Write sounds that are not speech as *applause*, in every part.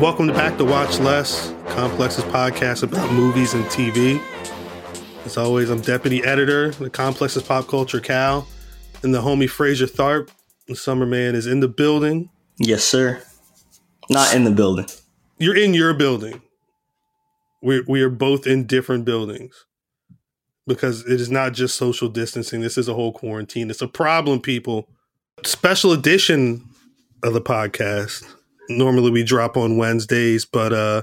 Welcome back to Watch Less, Complex's podcast about movies and TV. As always, I'm deputy editor, the Complex's pop culture Khal, and the homie Frazier Tharpe. The summer man is in the building. Yes, sir. Not in the building. You're in your building. We we are both in different buildings because it is not just social distancing. This is a whole quarantine. It's a problem, people. Special edition of the podcast. Normally we drop on Wednesdays, but uh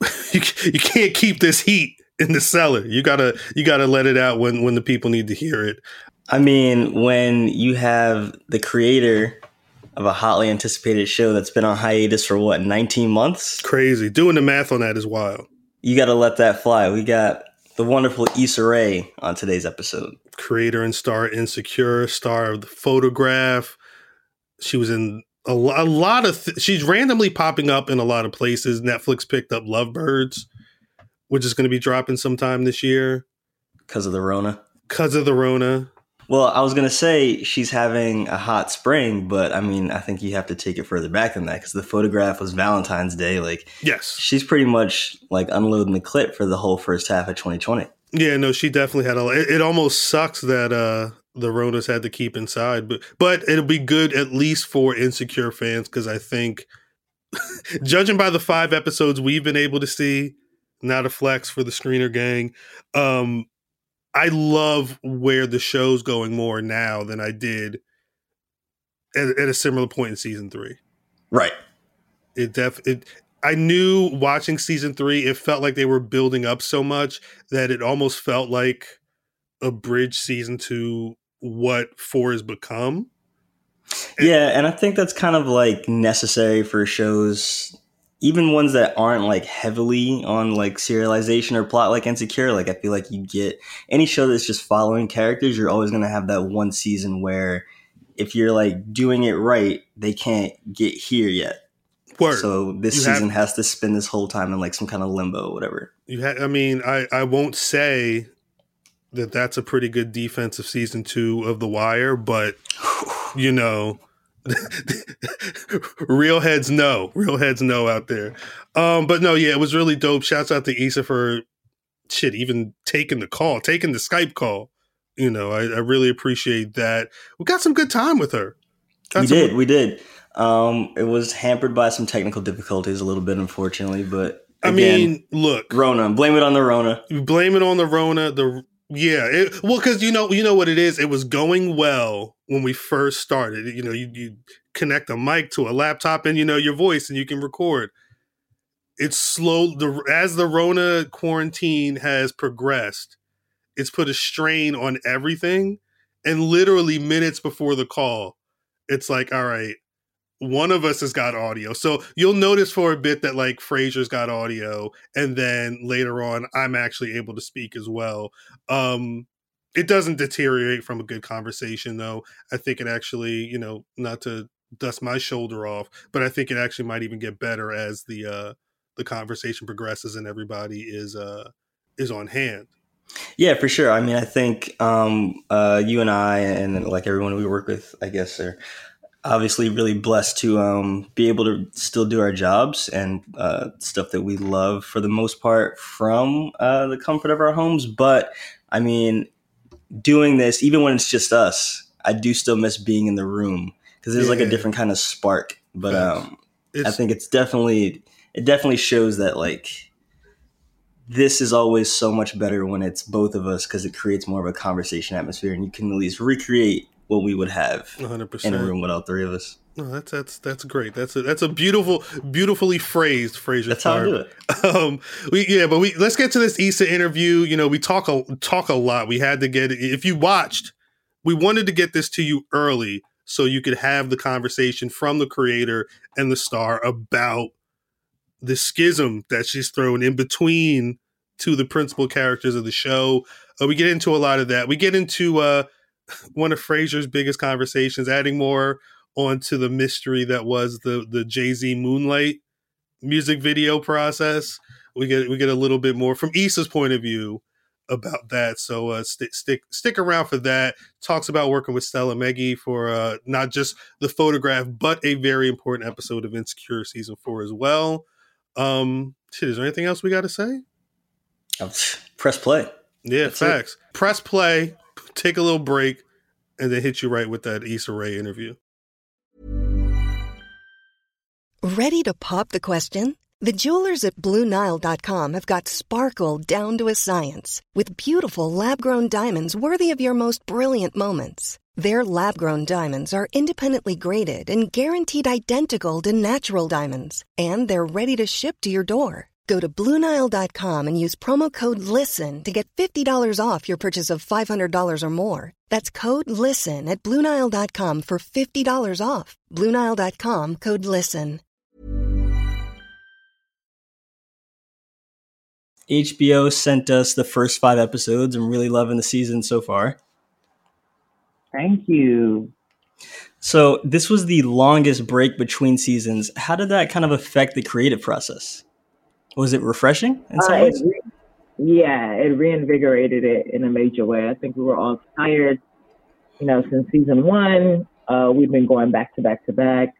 *laughs* you, you can't keep this heat in the cellar. You gotta you gotta let it out when when the people need to hear it. I mean, when you have the creator of a hotly anticipated show that's been on hiatus for what, 19 months? Crazy. Doing the math on that is wild. You got to let that fly. We got the wonderful Issa Rae on today's episode. Creator and star Insecure, star of the photograph. She was in a, a lot of th- she's randomly popping up in a lot of places. Netflix picked up Lovebirds, which is going to be dropping sometime this year Because of the Rona. because of the Rona. Well, I was going to say she's having a hot spring, but I mean, I think you have to take it further back than that because the photograph was Valentine's Day. Like, Yes. she's pretty much like unloading the clip for the whole first half of 2020. Yeah, no, she definitely had a. It, it almost sucks that uh the Ronas had to keep inside, but but it'll be good at least for insecure fans because I think, *laughs* judging by the five episodes we've been able to see, not a flex for the screener gang. Um, I love where the show's going more now than I did at, at a similar point in season three Right. it def it I knew watching season three, it felt like they were building up so much that it almost felt like a bridge season to what four has become. Yeah, and I think that's kind of like necessary for shows, even ones that aren't like heavily on like serialization or plot like Insecure. Like I feel like you get any show that's just following characters, you're always gonna have that one season where if you're like doing it right, they can't get here yet. Word. So this You have- season has to spend this whole time in like some kind of limbo or whatever. You had, I mean, I, I won't say that that's a pretty good defense of season two of The Wire, but you know, *laughs* real heads know, real heads know out there. Um, but no, yeah, it was really dope. Shouts out to Issa for shit, even taking the call, taking the Skype call. You know, I, I really appreciate that. We got some good time with her. Got we did, we did. Um, it was hampered by some technical difficulties a little bit, unfortunately, but I mean, look, Rona, blame it on the Rona. you blame it on the Rona. The yeah, it, well, because you know, you know what it is. It was going well when we first started. You know, you you connect a mic to a laptop and you know your voice and you can record. It's slow. The as the Rona quarantine has progressed, it's put a strain on everything. And literally minutes before the call, it's like, all right, one of us has got audio. So you'll notice for a bit that like Frazier's got audio, and then later on, I'm actually able to speak as well. Um, it doesn't deteriorate from a good conversation, though. I think it actually, you know, not to dust my shoulder off, but I think it actually might even get better as the uh the conversation progresses and everybody is uh is on hand. Yeah, for sure. I mean, I think um, uh, you and I, and like everyone we work with, I guess, are obviously really blessed to um, be able to still do our jobs and uh, stuff that we love for the most part from uh, the comfort of our homes. But I mean, doing this, even when it's just us, I do still miss being in the room because there's like a different kind of spark. But um, I think it's definitely it definitely shows that like this is always so much better when it's both of us because it creates more of a conversation atmosphere and you can at least recreate what we would have 100%. in a room with all three of us. No, that's that's that's great. That's a that's a beautiful, beautifully phrased Frazier. That's how I do it. *laughs* um we yeah but we let's get to this Issa interview you know we talk a talk a lot we had to get if you watched we wanted to get this to you early so you could have the conversation from the creator and the star about the schism that she's thrown in between to the principal characters of the show. Uh, we get into a lot of that. We get into uh, one of Frazier's biggest conversations, adding more onto the mystery that was the the Jay Z Moonlight music video process. We get we get a little bit more from Issa's point of view about that. So uh, st- stick stick around for that. Talks about working with Stella Meghie for uh, not just the photograph, but a very important episode of Insecure season four as well. Um, shit, is there anything else we got to say? Press play. Yeah, That's facts. It. Press play. Take a little break, and then hit you right with that Issa Rae interview. Ready to pop the question? The jewelers at BlueNile.com have got sparkle down to a science with beautiful lab-grown diamonds worthy of your most brilliant moments. Their lab-grown diamonds are independently graded and guaranteed identical to natural diamonds, and they're ready to ship to your door. Go to Bluenile.com and use promo code LISTEN to get $50 off your purchase of $500 or more. That's code LISTEN at Bluenile.com for $50 off. Bluenile.com code LISTEN. HBO sent us the first five episodes. I'm really loving the season so far. Thank you. So, this was the longest break between seasons. How did that kind of affect the creative process? Was it refreshing in some uh, ways? It re- yeah, it reinvigorated it in a major way. I think we were all tired, you know, since season one. Uh, we've been going back to back to back.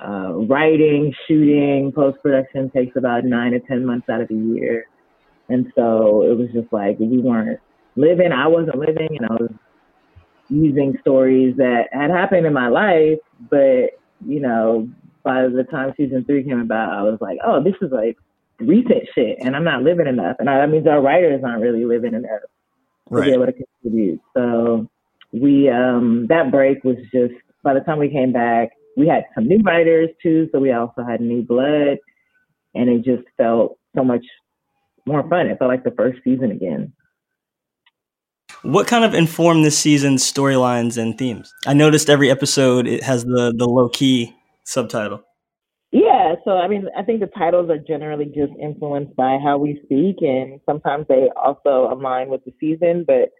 Uh, writing, shooting, post production takes about nine to 10 months out of the year. And so it was just like we weren't living, I wasn't living, and I was using stories that had happened in my life, but, you know, by the time season three came about, I was like, oh, this is like recent shit, and I'm not living enough, and that means our writers aren't really living enough right. to be able to contribute. So we um, that break was just by the time we came back, we had some new writers too, so we also had new blood, and it just felt so much more fun. It felt like the first season again. What kind of informed this season's storylines and themes? I noticed every episode it has the the low key subtitle. Yeah, so I mean, I think the titles are generally just influenced by how we speak, and sometimes they also align with the season. But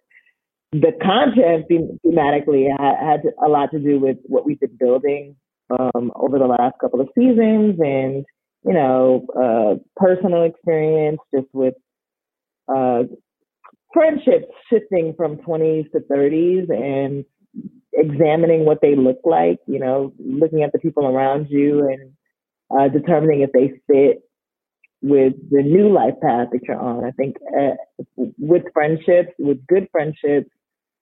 the content thematically had a lot to do with what we've been building um, over the last couple of seasons, and you know, uh, personal experience just with uh, friendships shifting from 20s to 30s, and examining what they look like. You know, looking at the people around you and uh, determining if they fit with the new life path that you're on. I think uh, with friendships, with good friendships,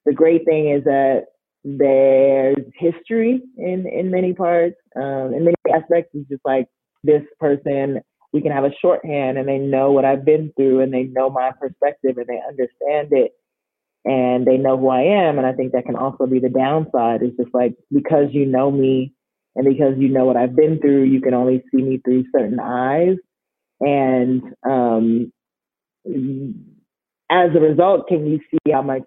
the great thing is that there's history in in many parts. Um, in many aspects, it's just like this person. We can have a shorthand, and they know what I've been through, and they know my perspective, and they understand it, and they know who I am. And I think that can also be the downside. Is just like because you know me and because you know what I've been through, you can only see me through certain eyes. And um, as a result, can you see how much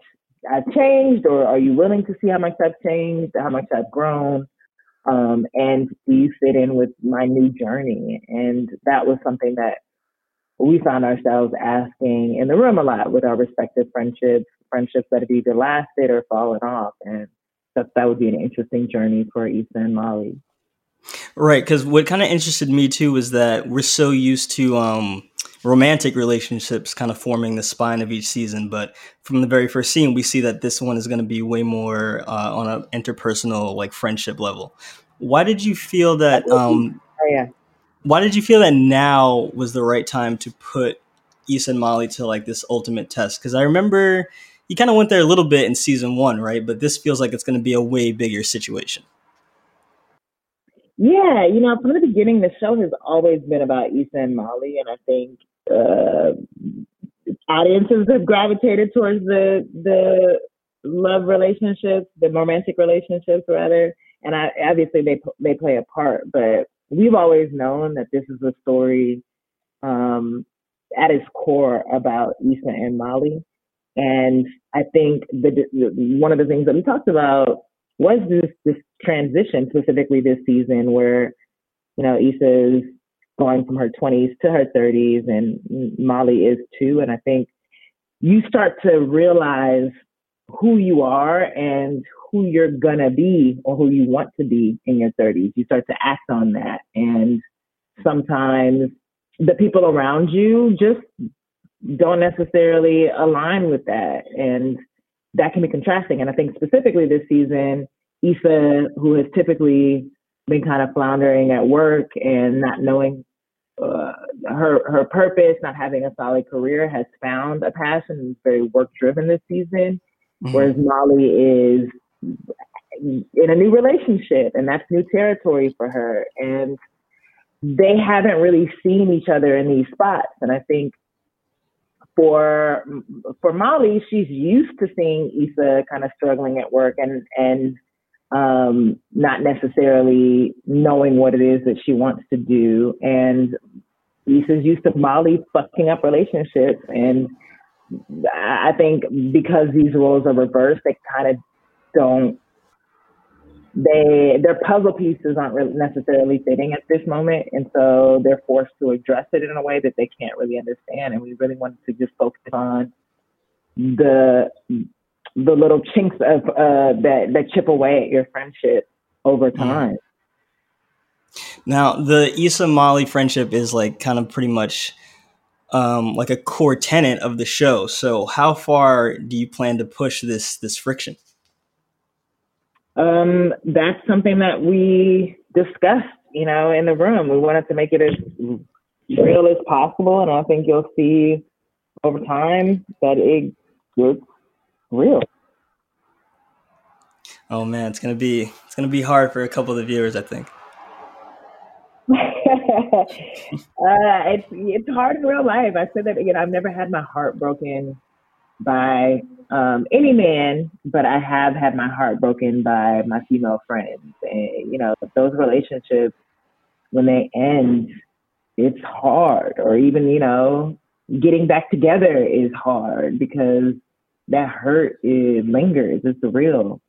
I've changed, or are you willing to see how much I've changed, how much I've grown? Um, and do you fit in with my new journey? And that was something that we found ourselves asking in the room a lot with our respective friendships, friendships that have either lasted or fallen off. And that that would be an interesting journey for Issa and Molly. Right, because what kind of interested me too was that we're so used to um, romantic relationships kind of forming the spine of each season, but from the very first scene, we see that this one is going to be way more uh, on an interpersonal, like friendship level. Why did you feel that? Um, oh, yeah. Why did you feel that now was the right time to put Issa and Molly to like this ultimate test? Because I remember he kind of went there a little bit in season one, right? But this feels like it's going to be a way bigger situation. Yeah, you know, from the beginning, the show has always been about Issa and Molly, and I think uh, audiences have gravitated towards the the love relationships, the romantic relationships, rather. And I, obviously, they they play a part, but we've always known that this is a story um, at its core about Issa and Molly And I think the, one of the things that we talked about was this, this transition specifically this season where, you know, Issa's going from her 20s to her 30s and Molly is too. And I think you start to realize who you are and who you're gonna be or who you want to be in your 30s. You start to act on that. And sometimes the people around you just don't necessarily align with that. And that can be contrasting. And I think specifically this season, Issa, who has typically been kind of floundering at work and not knowing uh, her her purpose, not having a solid career, has found a passion and is very work driven this season. Mm-hmm. Whereas Molly is in a new relationship, and that's new territory for her. And they haven't really seen each other in these spots. And I think for for Molly, she's used to seeing Issa kind of struggling at work and and um, not necessarily knowing what it is that she wants to do. And Issa's used to Molly fucking up relationships. And I think because these roles are reversed, they kind of don't they their puzzle pieces aren't really necessarily fitting at this moment and so they're forced to address it in a way that they can't really understand and we really wanted to just focus on the the little chinks of uh, that that chip away at your friendship over time. Now the Issa Molly friendship is like kind of pretty much um, like a core tenet of the show. So how far do you plan to push this this friction um, that's something that we discussed, you know, in the room. We wanted to make it as real as possible, and I think you'll see over time that it gets real. Oh man, it's gonna be it's gonna be hard for a couple of the viewers, I think. *laughs* uh, it's it's hard in real life. I said that again. I've never had my heart broken by um, any man, but I have had my heart broken by my female friends. And, you know, those relationships, when they end, it's hard. Or even, you know, getting back together is hard because that hurt, it lingers. It's real.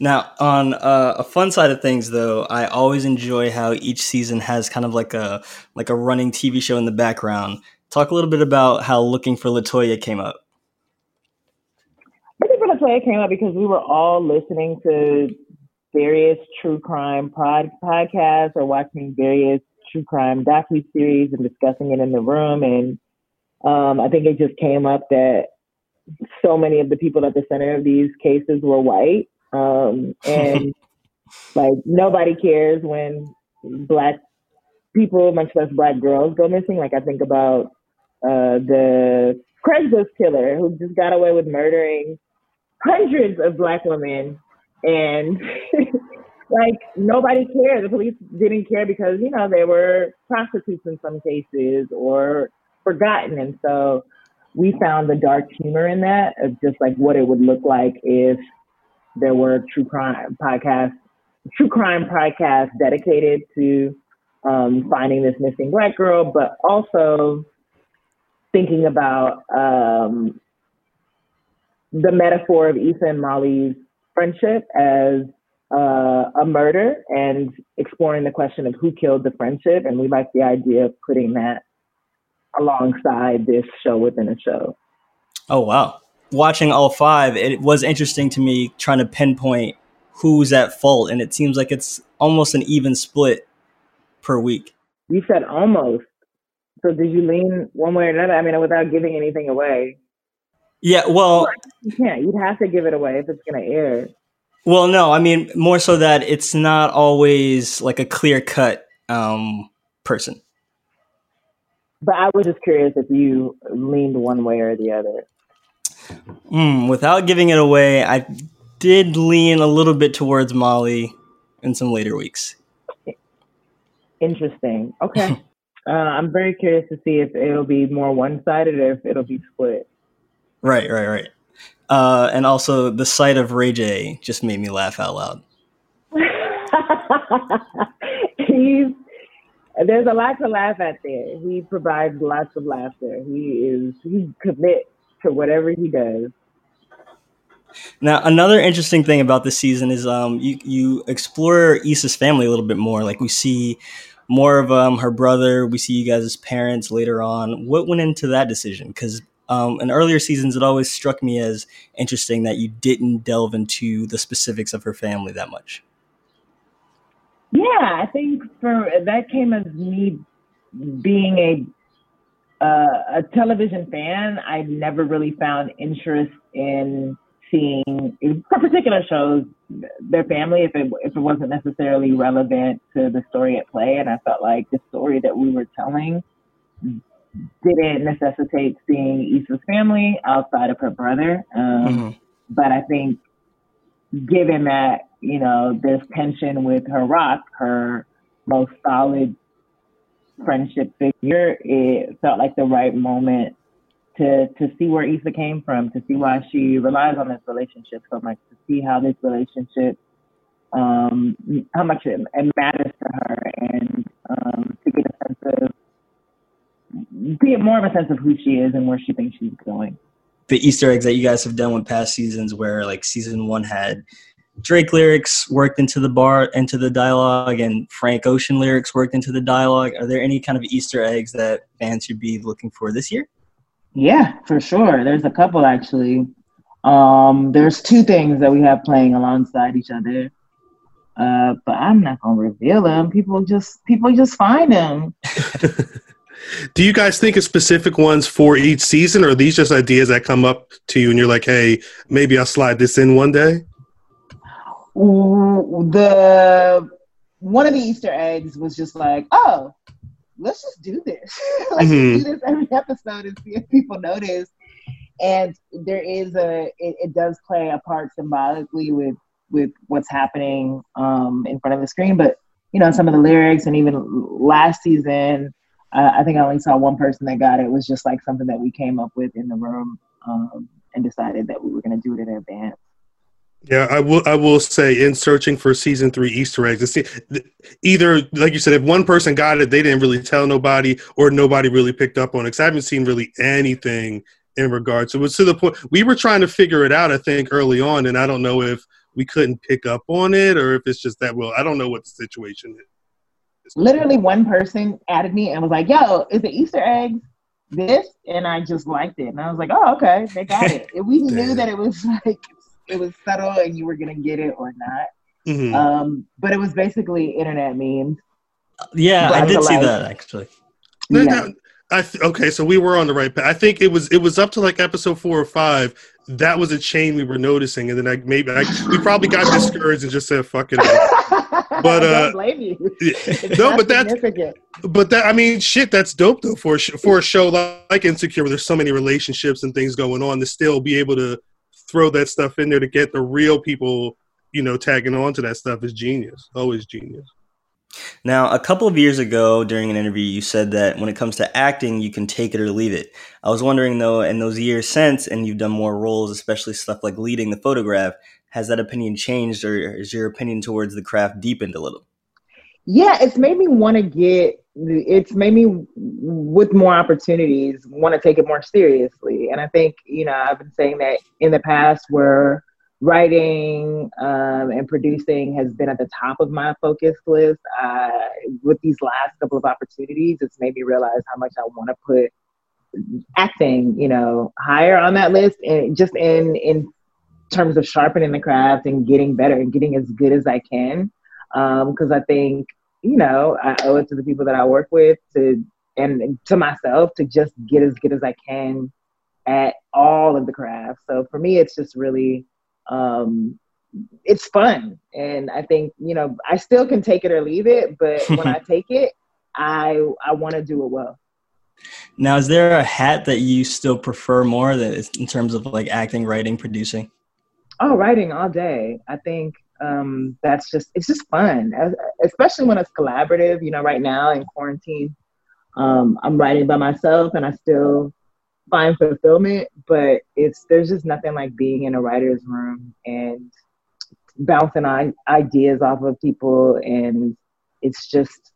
Now, on uh, a fun side of things, though, I always enjoy how each season has kind of like a like a running TV show in the background Talk a little bit about how Looking for Latoya came up. Looking for Latoya came up because we were all listening to various true crime pod- podcasts or watching various true crime docu series and discussing it in the room. And um, I think it just came up that so many of the people at the center of these cases were white. Um, and *laughs* like nobody cares when black people, much less black girls, go missing. Like I think about uh, the Craigslist killer who just got away with murdering hundreds of black women and *laughs* like nobody cared. The police didn't care because, you know, they were prostitutes in some cases or forgotten. And so we found the dark humor in that of just like what it would look like if there were true crime podcasts, true crime podcasts dedicated to um, finding this missing black girl, but also thinking about um, the metaphor of Issa and Molly's friendship as uh, a murder and exploring the question of who killed the friendship. And we like the idea of putting that alongside this show within a show. Oh, wow. Watching all five, it was interesting to me trying to pinpoint who's at fault. And it seems like it's almost an even split per week. You said almost. So did you lean one way or another? I mean, without giving anything away. Yeah, well, you can't. You'd have to give it away if it's going to air. Well, no, I mean more so that it's not always like a clear cut um, person. But I was just curious if you leaned one way or the other. Mm, without giving it away, I did lean a little bit towards Molly in some later weeks. Interesting. Okay. *laughs* Uh, I'm very curious to see if it'll be more one sided or if it'll be split. Right, right, right. Uh, and also, the sight of Ray J just made me laugh out loud. *laughs* he's there's a lot to laugh at there. He provides lots of laughter. He is he commits to whatever he does. Now, another interesting thing about this season is um, you you explore Issa's family a little bit more. Like we see more of um, her brother. We see you guys as parents later on. What went into that decision? Because um, in earlier seasons, it always struck me as interesting that you didn't delve into the specifics of her family that much. Yeah, I think for that came as me being a uh, a television fan. I never really found interest in seeing for particular shows their family if it if it wasn't necessarily relevant to the story at play. And I felt like the story that we were telling didn't necessitate seeing Issa's family outside of her brother. Um, mm-hmm. But I think given that you know, there's tension with her rock, her most solid friendship figure. It felt like the right moment to to see where Issa came from, to see why she relies on this relationship so much, to see how this relationship, um, how much it, it matters to her, and um, to get a sense of, get more of a sense of who she is and where she thinks she's going. The Easter eggs that you guys have done with past seasons, where like season one had Drake lyrics worked into the bar into the dialogue and Frank Ocean lyrics worked into the dialogue. Are there any kind of Easter eggs that fans should be looking for this year? Yeah, for sure. There's a couple actually. Um, there's two things that we have playing alongside each other. Uh, but I'm not gonna reveal them. People just people just find them. *laughs* Do you guys think of specific ones for each season, or are these just ideas that come up to you and you're like, hey, maybe I'll slide this in one day? the one of the Easter eggs was just like, oh, let's just do this. *laughs* let's mm-hmm. do this every episode and see if people notice. And there is a, it, it, does play a part symbolically with with what's happening um, in front of the screen. But you know, some of the lyrics and even last season, uh, I think I only saw one person that got it. it. was just like something that we came up with in the room um, and decided that we were going to do it in advance. Yeah, I will. I will say, in searching for season three Easter eggs, it's either like you said, if one person got it, they didn't really tell nobody, or nobody really picked up on it. Because I haven't seen really anything in regards. It was to the point we were trying to figure it out. I think early on, and I don't know if we couldn't pick up on it, or if it's just that. Well, I don't know what the situation is. Literally, one person added me and was like, "Yo, is the Easter eggs this?" And I just liked it, and I was like, "Oh, okay, they got it." we knew that it was *laughs* like it was subtle and you were gonna get it or not. Mm-hmm. Um, but it was basically internet memes. Yeah, I did see that actually. Yeah. I th- okay, so we were on the right path. I think it was it was up to like episode four or five. That was a chain we were noticing, and then I maybe I, we probably got discouraged and just said "fuck it." *laughs* But uh, blame you. no, but that's but that I mean, shit, that's dope though for a sh- for a show like, like Insecure, where there's so many relationships and things going on to still be able to throw that stuff in there to get the real people, you know, tagging on to that stuff is genius. Always genius. Now, a couple of years ago during an interview, you said that when it comes to acting, you can take it or leave it. I was wondering though, in those years since, and you've done more roles, especially stuff like leading the photograph, has that opinion changed or is your opinion towards the craft deepened a little? Yeah, it's made me want to get it's made me with more opportunities want to take it more seriously. And i think you know i've been saying that in the past where writing um, and producing has been at the top of my focus list uh, with these last couple of opportunities it's made me realize how much i want to put acting you know higher on that list and just in in terms of sharpening the craft and getting better and getting as good as i can because um, i think you know, I owe it to the people that I work with to and to myself to just get as good as I can at all of the crafts. So for me, it's just really, um, it's fun. And I think, you know, I still can take it or leave it, but *laughs* when I take it, I, I want to do it well. Now, is there a hat that you still prefer more that in terms of like acting, writing, producing? Oh, writing all day. I think um, that's just it's just fun, especially when it's collaborative. You know, right now in quarantine, um, I'm writing by myself, and I still find fulfillment. But it's there's just nothing like being in a writer's room and bouncing ideas off of people, and it's just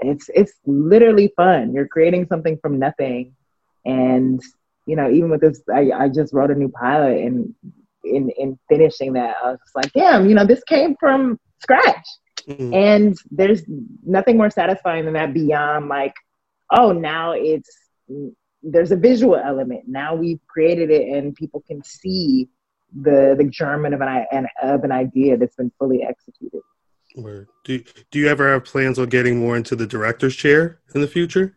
it's it's literally fun. You're creating something from nothing, and you know, even with this, I, I just wrote a new pilot, and in in finishing that, I was like, damn, you know, this came from scratch, mm-hmm. and there's nothing more satisfying than that. Beyond like, oh, now it's there's a visual element. Now we've created it, and people can see the the germ of an of an idea that's been fully executed. Word. Do Do you ever have plans on getting more into the director's chair in the future?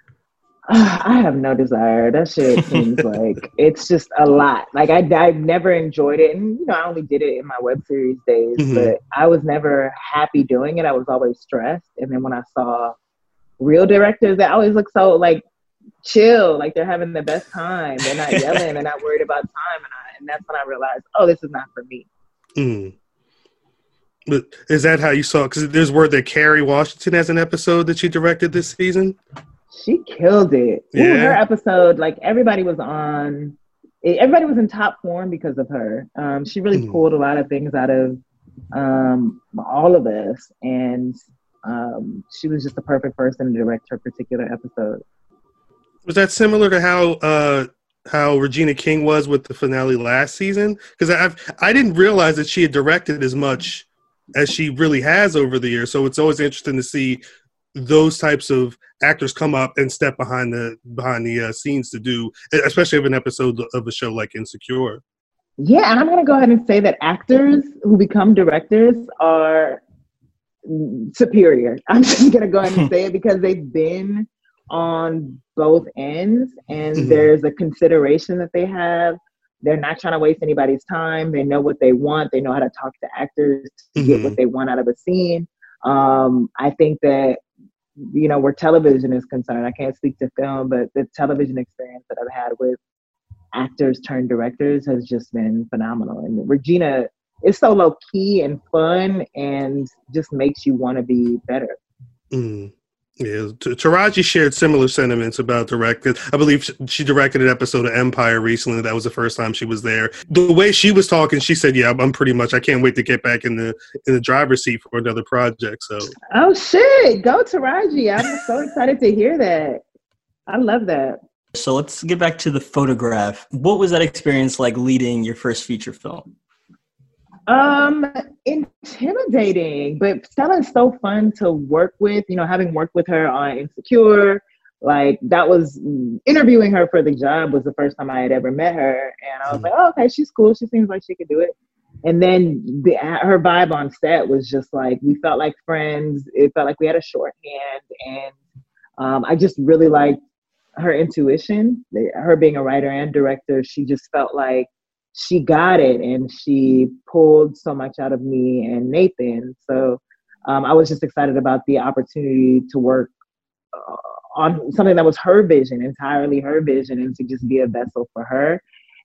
*sighs* I have no desire. That shit seems *laughs* like it's just a lot. Like I, I've never enjoyed it, and you know, I only did it in my web series days, mm-hmm. but I was never happy doing it. I was always stressed, and then when I saw real directors they always look so like chill, like they're having the best time. They're not yelling. they're not worried about time, and I, and that's when I realized, oh, this is not for me. Mm. But is that how you saw? Because there's word that Kerry Washington has an episode that she directed this season. She killed it. Yeah. Ooh, her episode, like everybody was on. Everybody was in top form because of her. Um, she really mm. pulled a lot of things out of um, all of us, and um, she was just the perfect person to direct her particular episode. Was that similar to how uh, how Regina King was with the finale last season? Because I I didn't realize that she had directed as much as she really has over the years. So it's always interesting to see those types of actors come up and step behind the behind the uh, scenes to do, especially of an episode of a show like Insecure. Yeah, and I'm going to go ahead and say that actors who become directors are superior. *laughs* I'm just going to go ahead and say it because they've been on both ends and mm-hmm. there's a consideration that they have they're not trying to waste anybody's time. They know what they want. They know how to talk to actors to mm-hmm. get what mm-hmm. they want out of a scene. Um, I think that you know where television is concerned, I can't speak to film, but the television experience that I've had with actors turned directors has just been phenomenal. And Regina is so low key and fun, and just makes you want to be better. Mm. Yeah, Taraji shared similar sentiments about directing. I believe she directed an episode of Empire recently. That was the first time she was there. The way she was talking, she said, "Yeah, I'm pretty much. I can't wait to get back in the in the driver's seat for another project." So, oh shit, go Taraji! I'm so *laughs* excited to hear that. I love that. So let's get back to the photograph. What was that experience like leading your first feature film? Um, intimidating, but Stella is so fun to work with. You know, having worked with her on Insecure, like that was interviewing her for the job was the first time I had ever met her, and I was like, oh, okay, she's cool. She seems like she could do it. And then the, her vibe on set was just like we felt like friends. It felt like we had a shorthand, and um, I just really liked her intuition. Her being a writer and director, she just felt like she got it and she pulled so much out of me and Nathan. So um, I was just excited about the opportunity to work uh, on something that was her vision, entirely her vision, and to just be a vessel for her.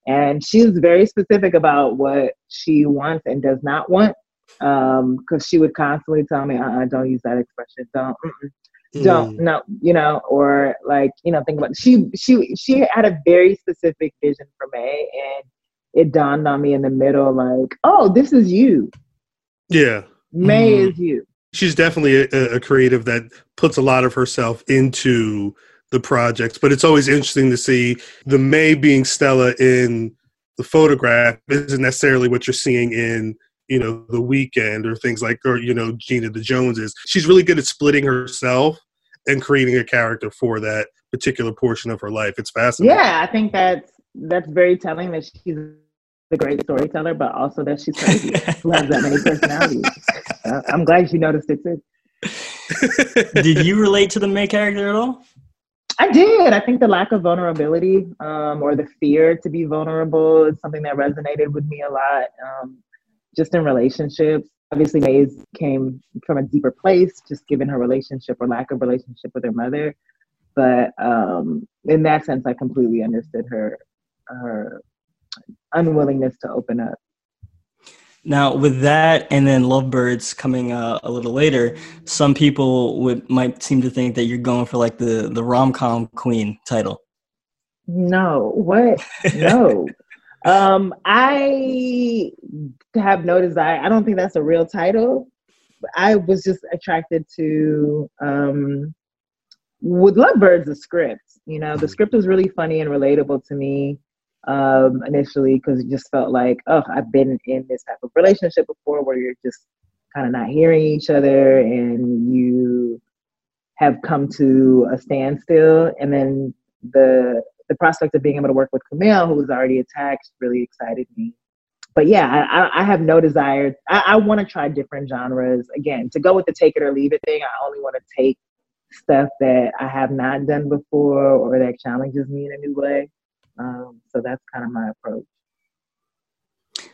And she was very specific about what she wants and does not want, because um, she would constantly tell me, uh-uh, "Don't use that expression. Don't." Mm. don't no you know or like you know think about she she she had a very specific vision for Mae and it dawned on me in the middle like, oh, this is you. Yeah. Mae mm. is you. She's definitely a, a, creative that puts a lot of herself into the projects, but it's always interesting to see the Mae being Stella in the photograph isn't necessarily what you're seeing in you know the weekend or things like or you know Jean of the Joneses. She's really good at splitting herself and creating a character for that particular portion of her life. It's fascinating. Yeah, I think that's that's very telling that she's a great storyteller, but also that she's crazy, who has that many personalities. Uh, I'm glad you noticed it too. *laughs* did you relate to the main character at all? I did. I think the lack of vulnerability um, or the fear to be vulnerable is something that resonated with me a lot. Um, just in relationships, obviously, Maze came from a deeper place, just given her relationship or lack of relationship with her mother. But um, in that sense, I completely understood her her unwillingness to open up. Now, with that, and then Lovebirds coming uh, a little later, some people would might seem to think that you're going for like the the rom com queen title. No, what? No. *laughs* um, I have no desire. I don't think that's a real title. I was just attracted to um, with Lovebirds, the script, you know, the script was really funny and relatable to me um, initially because it just felt like, oh, I've been in this type of relationship before where you're just kind of not hearing each other and you have come to a standstill. And then the the prospect of being able to work with Kumail, who was already attached, really excited me. But yeah, I, I have no desire. I, I want to try different genres. Again, to go with the take it or leave it thing, I only want to take stuff that I have not done before or that challenges me in a new way. Um, so that's kind of my approach.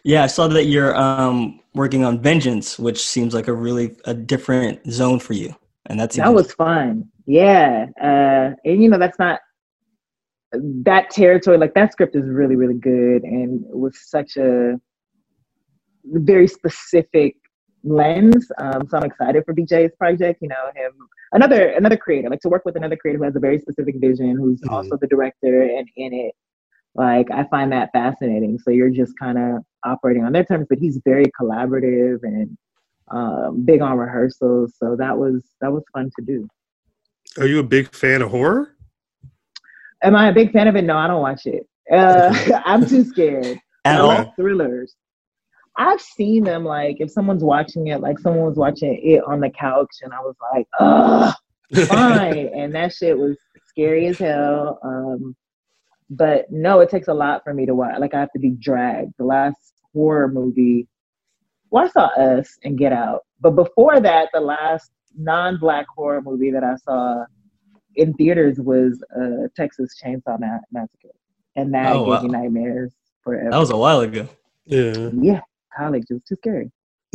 Yeah, I saw that you're um, working on Vengeance, which seems like a really a different zone for you, and that's that was fun. Yeah, uh, and you know that's not that territory. Like that script is really really good, and with such a very specific lens. Um, so I'm excited for BJ's project. You know him another another creator, like to work with another creator who has a very specific vision, who's mm-hmm. also the director and in it. Like I find that fascinating. So you're just kind of operating on their terms, but he's very collaborative and um, big on rehearsals. So that was that was fun to do. Are you a big fan of horror? Am I a big fan of it? No, I don't watch it. Uh, *laughs* I'm too scared. At all? Thrillers. I've seen them like if someone's watching it, like someone was watching it on the couch, and I was like, ugh, fine. *laughs* and that shit was scary as hell. Um, but no, it takes a lot for me to watch. Like I have to be dragged. The last horror movie, well, I saw Us and Get Out, but before that, the last non-black horror movie that I saw in theaters was uh, Texas Chainsaw Massacre, and that oh, gave wow. me nightmares forever. That was a while ago. Yeah. Yeah college. It was too scary. *laughs*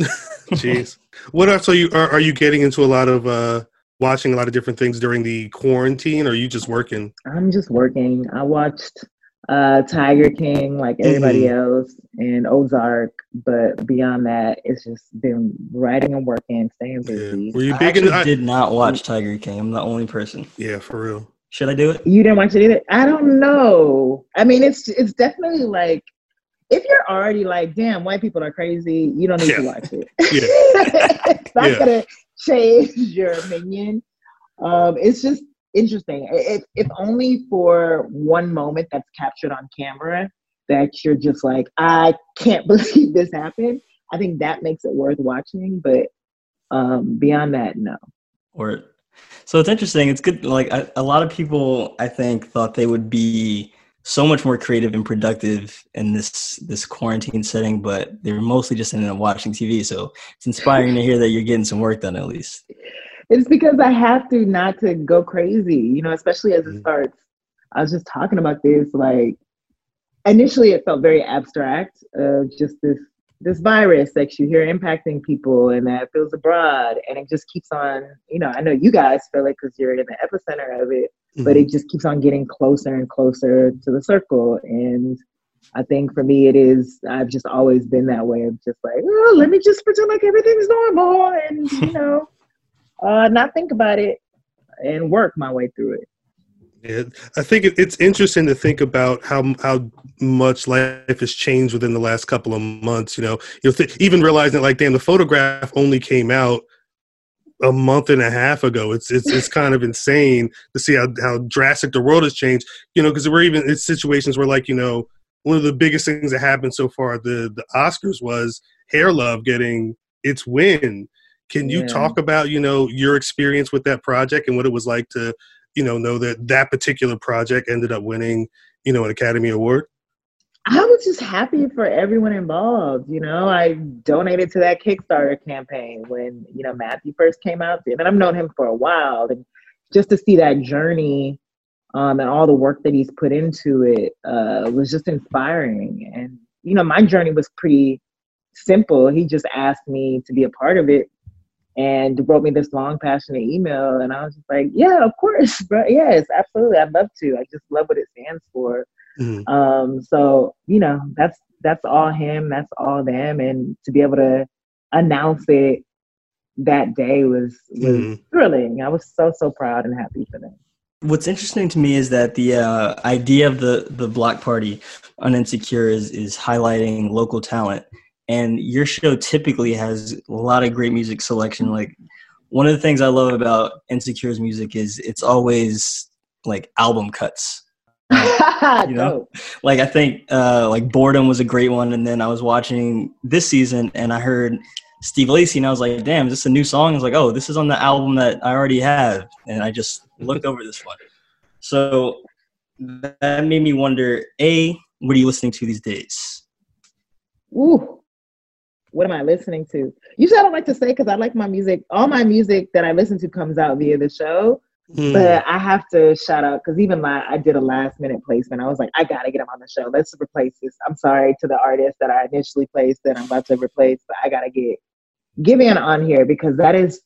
Jeez. what else are you are, are you getting into a lot of uh watching a lot of different things during the quarantine or are you just working? I'm just working. I watched uh Tiger King like everybody mm-hmm. else and Ozark, but beyond that it's just been writing and working, staying busy. Yeah. Were you big I did not watch Tiger King. I'm the only person. Yeah, for real. Should I do it? You didn't watch it either? I don't know. I mean it's it's definitely like if you're already like, damn, white people are crazy, you don't need yeah. to watch it. *laughs* it's not *laughs* yeah. gonna change *laughs* your opinion. Um, it's just interesting. If, if only for one moment that's captured on camera that you're just like, I can't *laughs* believe this happened. I think that makes it worth watching. But um, beyond that, no. Or so it's interesting. It's good. Like a, a lot of people, I think, thought they would be so much more creative and productive in this this quarantine setting, but they're mostly just in watching TV. So it's inspiring to hear that you're getting some work done at least. It's because I have to not to go crazy, you know, especially as it mm-hmm. starts. I was just talking about this, like initially it felt very abstract, uh, just this this virus that you hear impacting people and that feels abroad and it just keeps on you know i know you guys feel it because you're in the epicenter of it mm-hmm. but it just keeps on getting closer and closer to the circle and i think for me it is i've just always been that way of just like oh let me just pretend like everything's normal and you *laughs* know uh not think about it and work my way through it yeah, I think it's interesting to think about how how much life has changed within the last couple of months. You know, you know, th- even realizing like, damn, the photograph only came out a month and a half ago. It's it's it's kind of insane to see how how drastic the world has changed. You know, because we're even in situations where, like, you know, one of the biggest things that happened so far the the Oscars was Hair Love getting its win. Can you yeah. talk about you know your experience with that project and what it was like to you know know that that particular project ended up winning you know an academy award i was just happy for everyone involved you know i donated to that kickstarter campaign when you know matthew first came out and i've known him for a while and just to see that journey um, and all the work that he's put into it uh, was just inspiring and you know my journey was pretty simple he just asked me to be a part of it and wrote me this long, passionate email. And I was just like, yeah, of course, bro. Yes, absolutely. I'd love to. I just love what it stands for. Mm-hmm. Um, so, you know, that's that's all him, that's all them. And to be able to announce it that day was was mm-hmm. thrilling. I was so, so proud and happy for them. What's interesting to me is that the uh, idea of the the block party on Insecure is is highlighting local talent and your show typically has a lot of great music selection like one of the things I love about Insecure's music is it's always like album cuts. *laughs* you know, like I think uh, like Boredom was a great one, and then I was watching this season and I heard Steve Lacy, and I was like, "Damn, is this a new song?" I was like, "Oh, this is on the album that I already have," and I just looked over this one. So that made me wonder: A, what are you listening to these days? Ooh, what am I listening to? Usually, I don't like to say because I like my music. All my music that I listen to comes out via the show. Mm. But I have to shout out because even my I did a last minute placement. I was like, I gotta get him on the show. Let's replace this. I'm sorry to the artist that I initially placed that I'm about to replace, but I gotta get Giveon on here because that is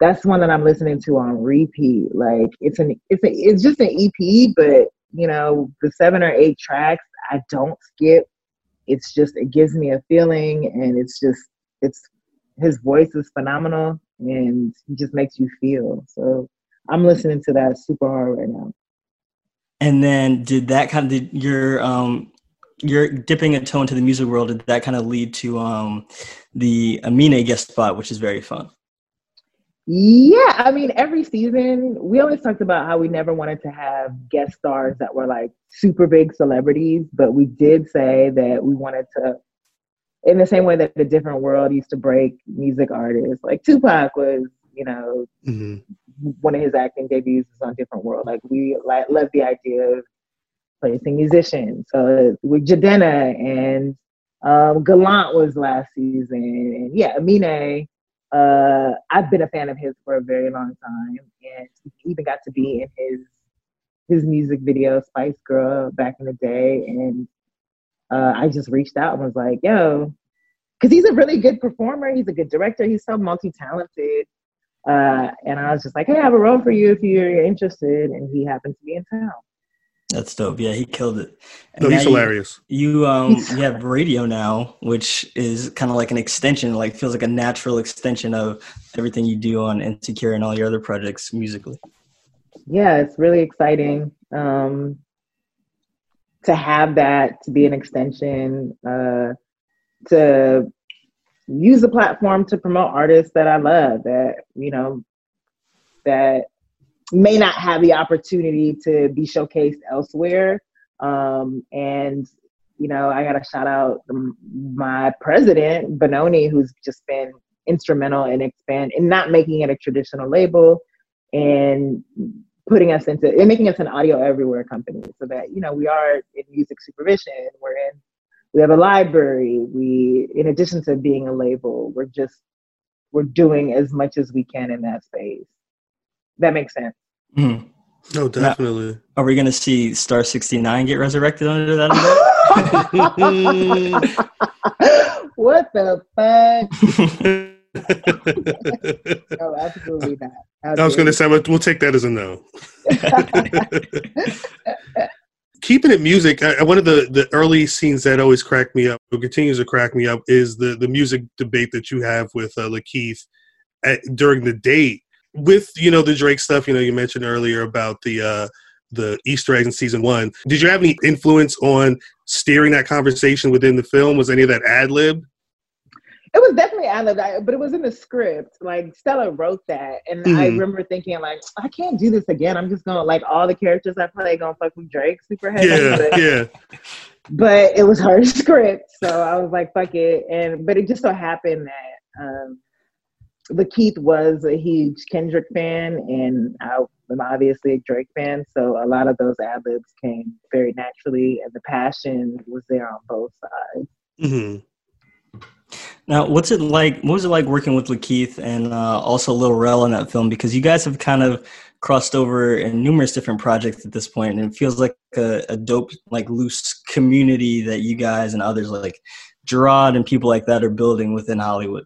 that's one that I'm listening to on repeat. Like it's an it's a it's just an EP, but you know the seven or eight tracks I don't skip. It's just it gives me a feeling, and it's just it's his voice is phenomenal, and he just makes you feel. So I'm listening to that super hard right now. And then did that kind of did your um you're dipping a toe into the music world did that kind of lead to um the Amine guest spot which is very fun yeah i mean every season we always talked about how we never wanted to have guest stars that were like super big celebrities but we did say that we wanted to in the same way that the different world used to break music artists like tupac was you know mm-hmm. one of his acting debuts is on different world like we like love the idea of placing musicians. So with Jidenna and um, Gallant was last season, and yeah, Amine. Uh, I've been a fan of his for a very long time, and even got to be in his his music video Spice Girl back in the day, and uh, I just reached out and was like, "Yo," because he's a really good performer. He's a good director. He's so multi talented. Uh, and I was just like, "Hey, I have a role for you if you're interested." And he happened to be in town. That's dope. Yeah, he killed it. And no, he's hilarious. You um you have radio now, which is kind of like an extension, like feels like a natural extension of everything you do on Insecure and all your other projects musically. Yeah, it's really exciting. Um to have that to be an extension, uh to use the platform to promote artists that I love that, you know, that may not have the opportunity to be showcased elsewhere. Um, and you know, I got to shout out my president Benoni, who's just been instrumental in expand in not making it a traditional label and putting us into and making us an audio everywhere company so that you know we are in music supervision we're in we have a library we in addition to being a label we're just we're doing as much as we can in that space that makes sense. Mm-hmm. Oh, definitely. Now, are we going to see Star 69 get resurrected under that? *laughs* *laughs* what the fuck? no, *laughs* absolutely not. Absolutely. I was going to say, we'll, we'll take that as a no. Keeping it music, I, one of the, the early scenes that always cracked me up, or continues to crack me up, is the, the music debate that you have with uh, Lakeith at, during the date with you know the Drake stuff, you know, you mentioned earlier about the uh, the Easter eggs in season one. Did you have any influence on steering that conversation within the film? Was any of that ad lib? It was definitely ad lib, but it was in the script. Like Stella wrote that, and mm-hmm. I remember thinking, like, I can't do this again. I'm just gonna like all the characters I play gonna fuck with Drake super heavy. Yeah, but, yeah. But it was her *laughs* script, so I was like, fuck it. And but it just so happened that um, Lakeith was a huge Kendrick fan, and I am obviously a Drake fan. So a lot of those ad libs came very naturally, and the passion was there on both sides. Mm-hmm. Now, what's it like? What was it like working with Lakeith and uh, also Lil Rel in that film? Because you guys have kind of crossed over in numerous different projects at this point, and it feels like a, a dope, like loose community that you guys and others like Gerard and people like that are building within Hollywood.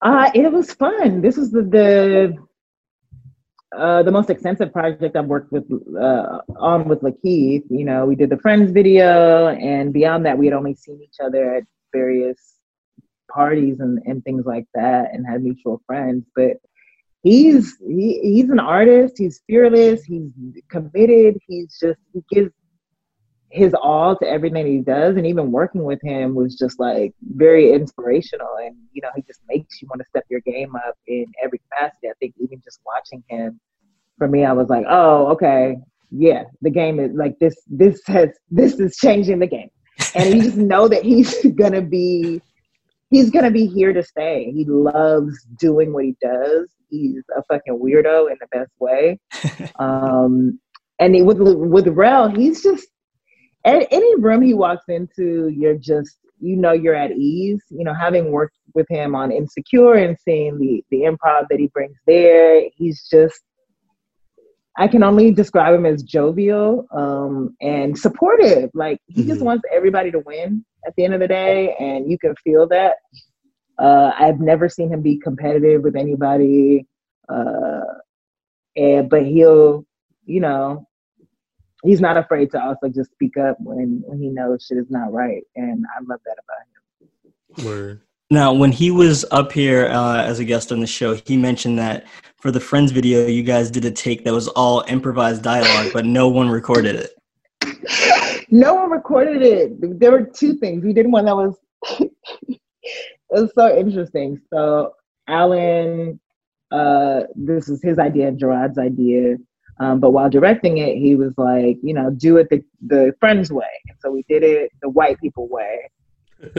Uh, it was fun. This was the the, uh, the most extensive project I've worked with uh, on with Lakeith. You know, we did the Friends video, and beyond that, we had only seen each other at various parties and, and things like that, and had mutual friends. But he's he, he's an artist. He's fearless. He's committed. He's just he gives his all to everything he does and even working with him was just like very inspirational and you know he just makes you want to step your game up in every capacity i think even just watching him for me i was like oh okay yeah the game is like this this has this is changing the game and you just know that he's *laughs* gonna be he's gonna be here to stay. He loves doing what he does. He's a fucking weirdo in the best way. *laughs* Um and he, with with Rel, he's just at any room he walks into, you're just you know you're at ease. You know, having worked with him on Insecure and seeing the the improv that he brings there, he's just I can only describe him as jovial um, and supportive. Like he mm-hmm. just wants everybody to win at the end of the day, and you can feel that. Uh, I've never seen him be competitive with anybody, uh, and but he'll, you know, he's not afraid to also just speak up when when he knows shit is not right, and I love that about him. Word. Now, when he was up here uh, as a guest on the show, he mentioned that for the Friends video, you guys did a take that was all improvised dialogue, but no one recorded it. no one recorded it. There were two things. We did one that was *laughs* it was so interesting. So Alan, uh, this is his idea and Gerard's idea. Um, but while directing it, he was like, you know, do it the, the friends way. And so we did it the white people way.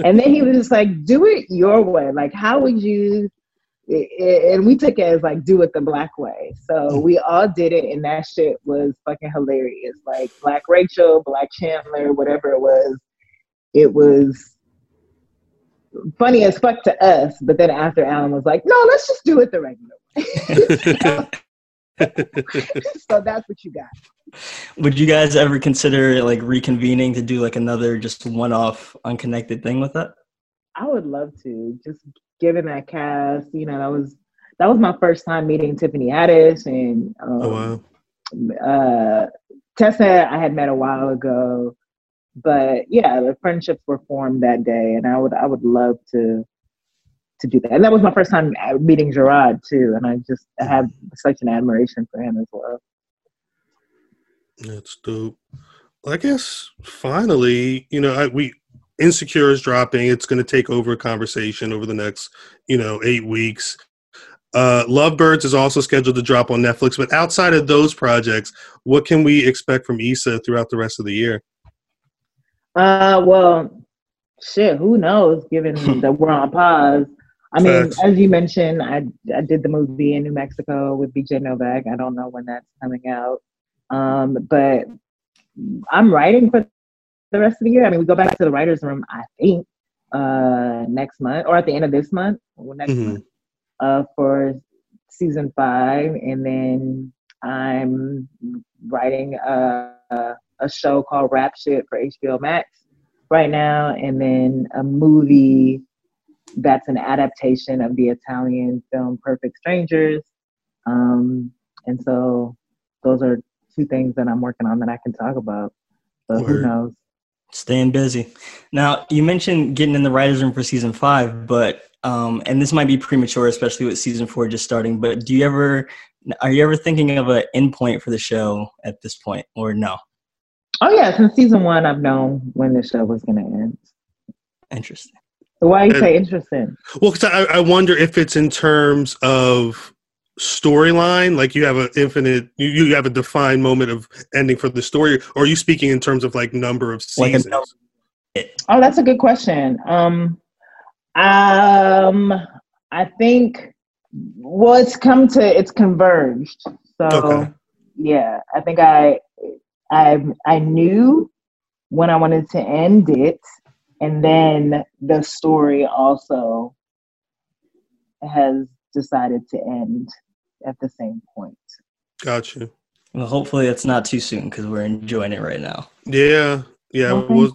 and then he was just like, do it your way. Like, how would you? And we took it as like, do it the black way. So mm-hmm. we all did it, and that shit was fucking hilarious. Like, Black Rachel, Black Chandler, whatever it was, it was funny as fuck to us. But then after Alan was like, no, let's just do it the regular way. *laughs* so that's what you got. Would you guys ever consider like reconvening to do like another just one-off unconnected thing with that? I would love to. Just given that cast, you know, that was that was my first time meeting Tiffany Haddish and um, oh, wow. uh, Tessa. I had met a while ago, but yeah, the friendships were formed that day, and I would I would love to to do that. And that was my first time meeting Gerard too, and I just have such an admiration for him as well. That's dope. I guess finally, you know, I, we Insecure is dropping. It's going to take over a conversation over the next, you know, eight weeks. Uh, Lovebirds is also scheduled to drop on Netflix. But outside of those projects, what can we expect from Issa throughout the rest of the year? Uh, well, shit, who knows? Given that we're on pause, I mean, Facts. as you mentioned, I I did the movie in New Mexico with BJ Novak. I don't know when that's coming out, um, but I'm writing for the rest of the year. I mean, we go back to the writers' room. I think uh, next month or at the end of this month, or next mm-hmm. month, uh, for season five, and then I'm writing a, a show called Rap Shit for HBO Max right now, and then a movie that's an adaptation of the Italian film Perfect Strangers. Um, and so those are two things that I'm working on that I can talk about. But Word. who knows? Staying busy. Now, you mentioned getting in the writer's room for season five, but, um, and this might be premature, especially with season four just starting, but do you ever, are you ever thinking of an endpoint for the show at this point or no? Oh, yeah. Since season one, I've known when the show was going to end. Interesting. Why you say interesting? Well, because I, I wonder if it's in terms of storyline like you have an infinite you, you have a defined moment of ending for the story or are you speaking in terms of like number of seasons? like oh that's a good question. Um um i think well it's come to it's converged. So okay. yeah i think i i i knew when i wanted to end it and then the story also has decided to end at the same point. Gotcha. Well, hopefully it's not too soon because we're enjoying it right now. Yeah, yeah. Well,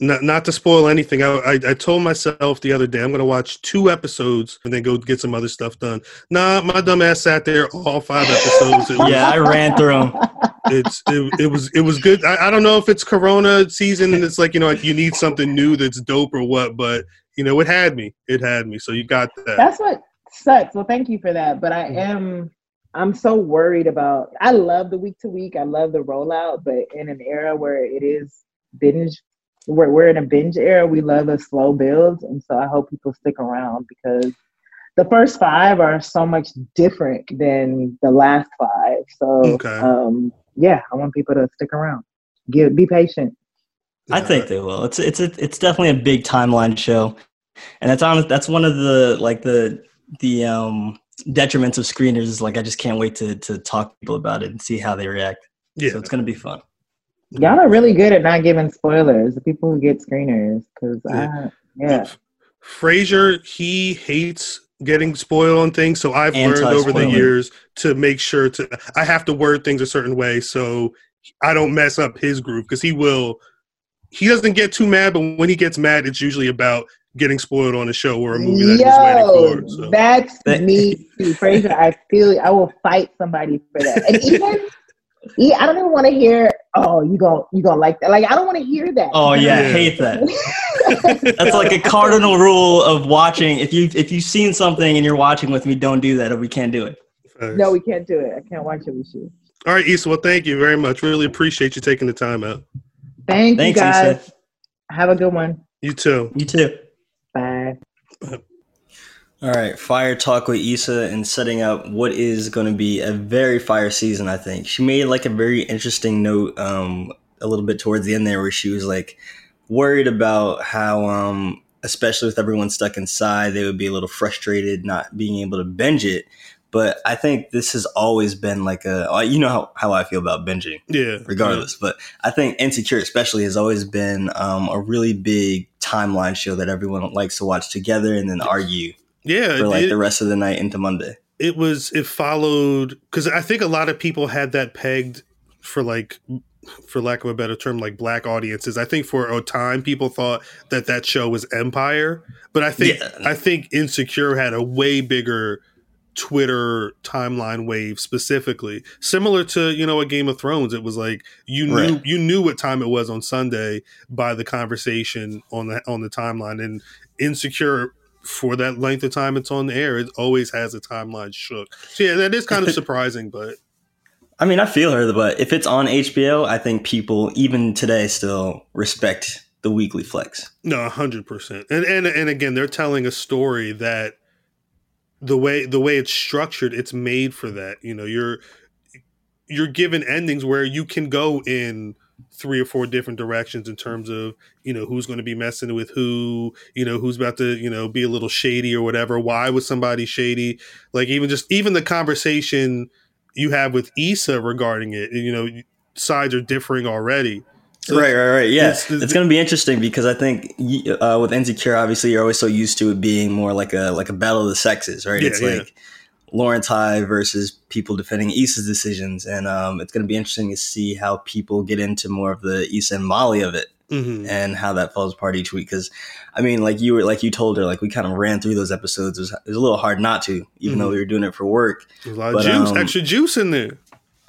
not not to spoil anything. I, I, I told myself the other day I'm going to watch two episodes and then go get some other stuff done. Nah, my dumb ass sat there all five episodes. Was, yeah, I ran through them. *laughs* It's it, it was it was good. I, I don't know if it's Corona season and it's like you know like you need something new that's dope or what, but you know it had me. It had me. So you got that. That's what sucks. Well, thank you for that. But I mm-hmm. am I'm so worried about I love the week to week. I love the rollout, but in an era where it is binge. We're we're in a binge era. We love a slow build, and so I hope people stick around because the first five are so much different than the last five. So okay. um, yeah, I want people to stick around. Give be patient. I think they will. It's it's a, it's definitely a big timeline show, and that's on that's one of the like the the um detriments of screeners is like I just can't wait to to talk to people about it and see how they react. Yeah, so it's gonna be fun. Y'all are really good at not giving spoilers. The people who get screeners, because yeah. yeah. Frazier, he hates getting spoiled on things, so I've learned over the years to make sure to I have to word things a certain way so I don't mess up his groove because he will. He doesn't get too mad, but when he gets mad, it's usually about getting spoiled on a show or a movie that Yo, he's waiting for. So. That's me *laughs* too, Frazier. I feel I will fight somebody for that, and even. Yeah, I don't even want to hear. Oh, you going you gonna like that? Like I don't want to hear that. Oh yeah, I hate that. *laughs* That's like a cardinal rule of watching. If you if you've seen something and you're watching with me, don't do that, or we can't do it. No, we can't do it. I can't watch it with you. All right, Issa. Well, thank you very much. Really appreciate you taking the time out. Thank Thanks, you guys. Issa. Have a good one. You too. You too. *laughs* All right, fire talk with Issa and setting up what is going to be a very fire season. I think she made like a very interesting note um, a little bit towards the end there, where she was like worried about how, um, especially with everyone stuck inside, they would be a little frustrated not being able to binge it. But I think this has always been like a, uh, you know how, how I feel about binging, yeah, regardless. Yeah. But I think Insecure, especially, has always been um, a really big timeline show that everyone likes to watch together and then argue, yeah, for like it, the rest of the night into Monday. It was it followed because I think a lot of people had that pegged for like for lack of a better term, like black audiences. I think for a time people thought that that show was Empire, but I think yeah. I think Insecure had a way bigger Twitter timeline wave specifically, similar to you know a Game of Thrones. It was like you knew right. you knew what time it was on Sunday by the conversation on the on the timeline. And Insecure for that length of time it's on the air, it always has a timeline shook. So yeah, that is kind of *laughs* surprising, but. I mean, I feel her, but if it's on HBO, I think people even today still respect the weekly flex. No, hundred percent. And and and again, they're telling a story that the way the way it's structured, it's made for that. You know, you're you're given endings where you can go in three or four different directions in terms of you know who's going to be messing with who you know who's about to you know be a little shady or whatever why was somebody shady like even just even the conversation you have with Issa regarding it you know sides are differing already so right, right, right. Yeah, it's, it's, it's going to be interesting because I think uh, with Insecure, obviously, you're always so used to it being more like a like a battle of the sexes, right? Yeah, it's yeah. like Lawrence Hive versus people defending Issa's decisions, and um, it's going to be interesting to see how people get into more of the Issa and Molly of it, mm-hmm. and how that falls apart each week. Because, I mean, like you were, like you told her, like we kind of ran through those episodes. It was, it was a little hard not to, even mm-hmm. though we were doing it for work. There's a lot but, of juice, um, extra juice in there.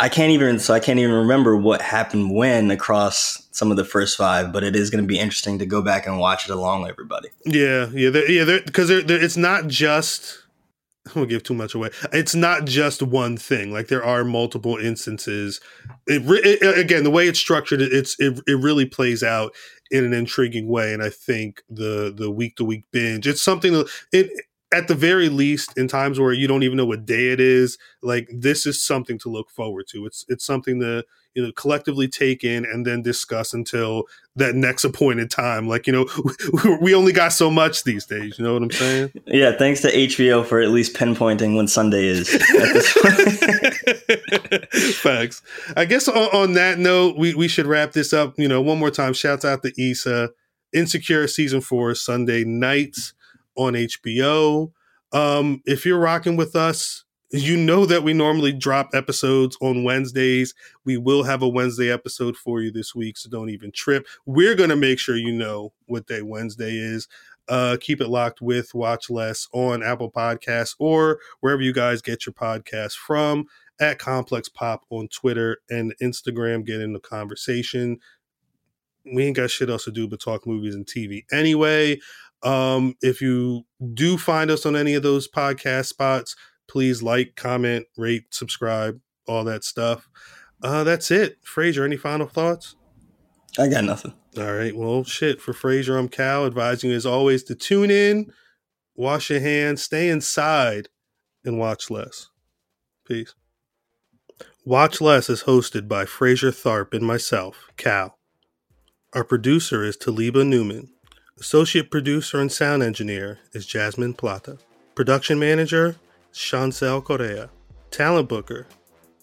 I can't even so I can't even remember what happened when across some of the first five, but it is going to be interesting to go back and watch it along with everybody. Yeah, yeah, they're, yeah, because they're, they're, it's not just. I won't give too much away. It's not just one thing. Like there are multiple instances. It, it again, the way it's structured, it's it, it really plays out in an intriguing way. And I think the the week to week binge, it's something that it at the very least in times where you don't even know what day it is like this is something to look forward to. It's it's something to you know collectively take in and then discuss until that next *laughs* appointed time. Like you know *laughs* we only got so much these days you know what i'm saying? Yeah thanks to hbo for at least pinpointing when sunday is at this point. *laughs* facts. I guess on, on, that note we, we should wrap this up. You know one more time shouts out to Issa. Insecure season four sunday nights on HBO. Um, if you're rocking with us, you know that we normally drop episodes on Wednesdays. We will have a Wednesday episode for you this week, so don't even trip. We're going to make sure you know what day Wednesday is. Uh, keep it locked with Watch Less on Apple Podcasts or wherever you guys get your podcasts from at Complex Pop on Twitter and Instagram. Get in the conversation. We ain't got shit else to do but talk movies and TV anyway. Um, if you do find us on any of those podcast spots, please like, comment, rate, subscribe, all that stuff. Uh, that's it. Frazier, any final thoughts? I got nothing. All right. Well, shit. For Frazier, I'm Khal, advising you as always to tune in, wash your hands, stay inside, and watch less. Peace. Watch Less is hosted by Frazier Tharpe and myself, Khal. Our producer is Taliba Newman. Associate producer and sound engineer is Jasmine Plata. Production manager, Chancel Correa. Talent booker,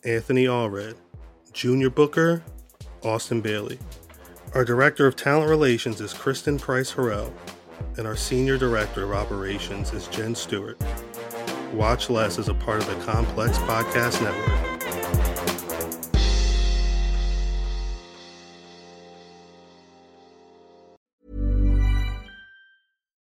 Anthony Allred. Junior booker, Austin Bailey. Our director of talent relations is Kristen Price Harrell, and our senior director of operations is Jen Stewart. Watch Less is a part of the Complex Podcast Network.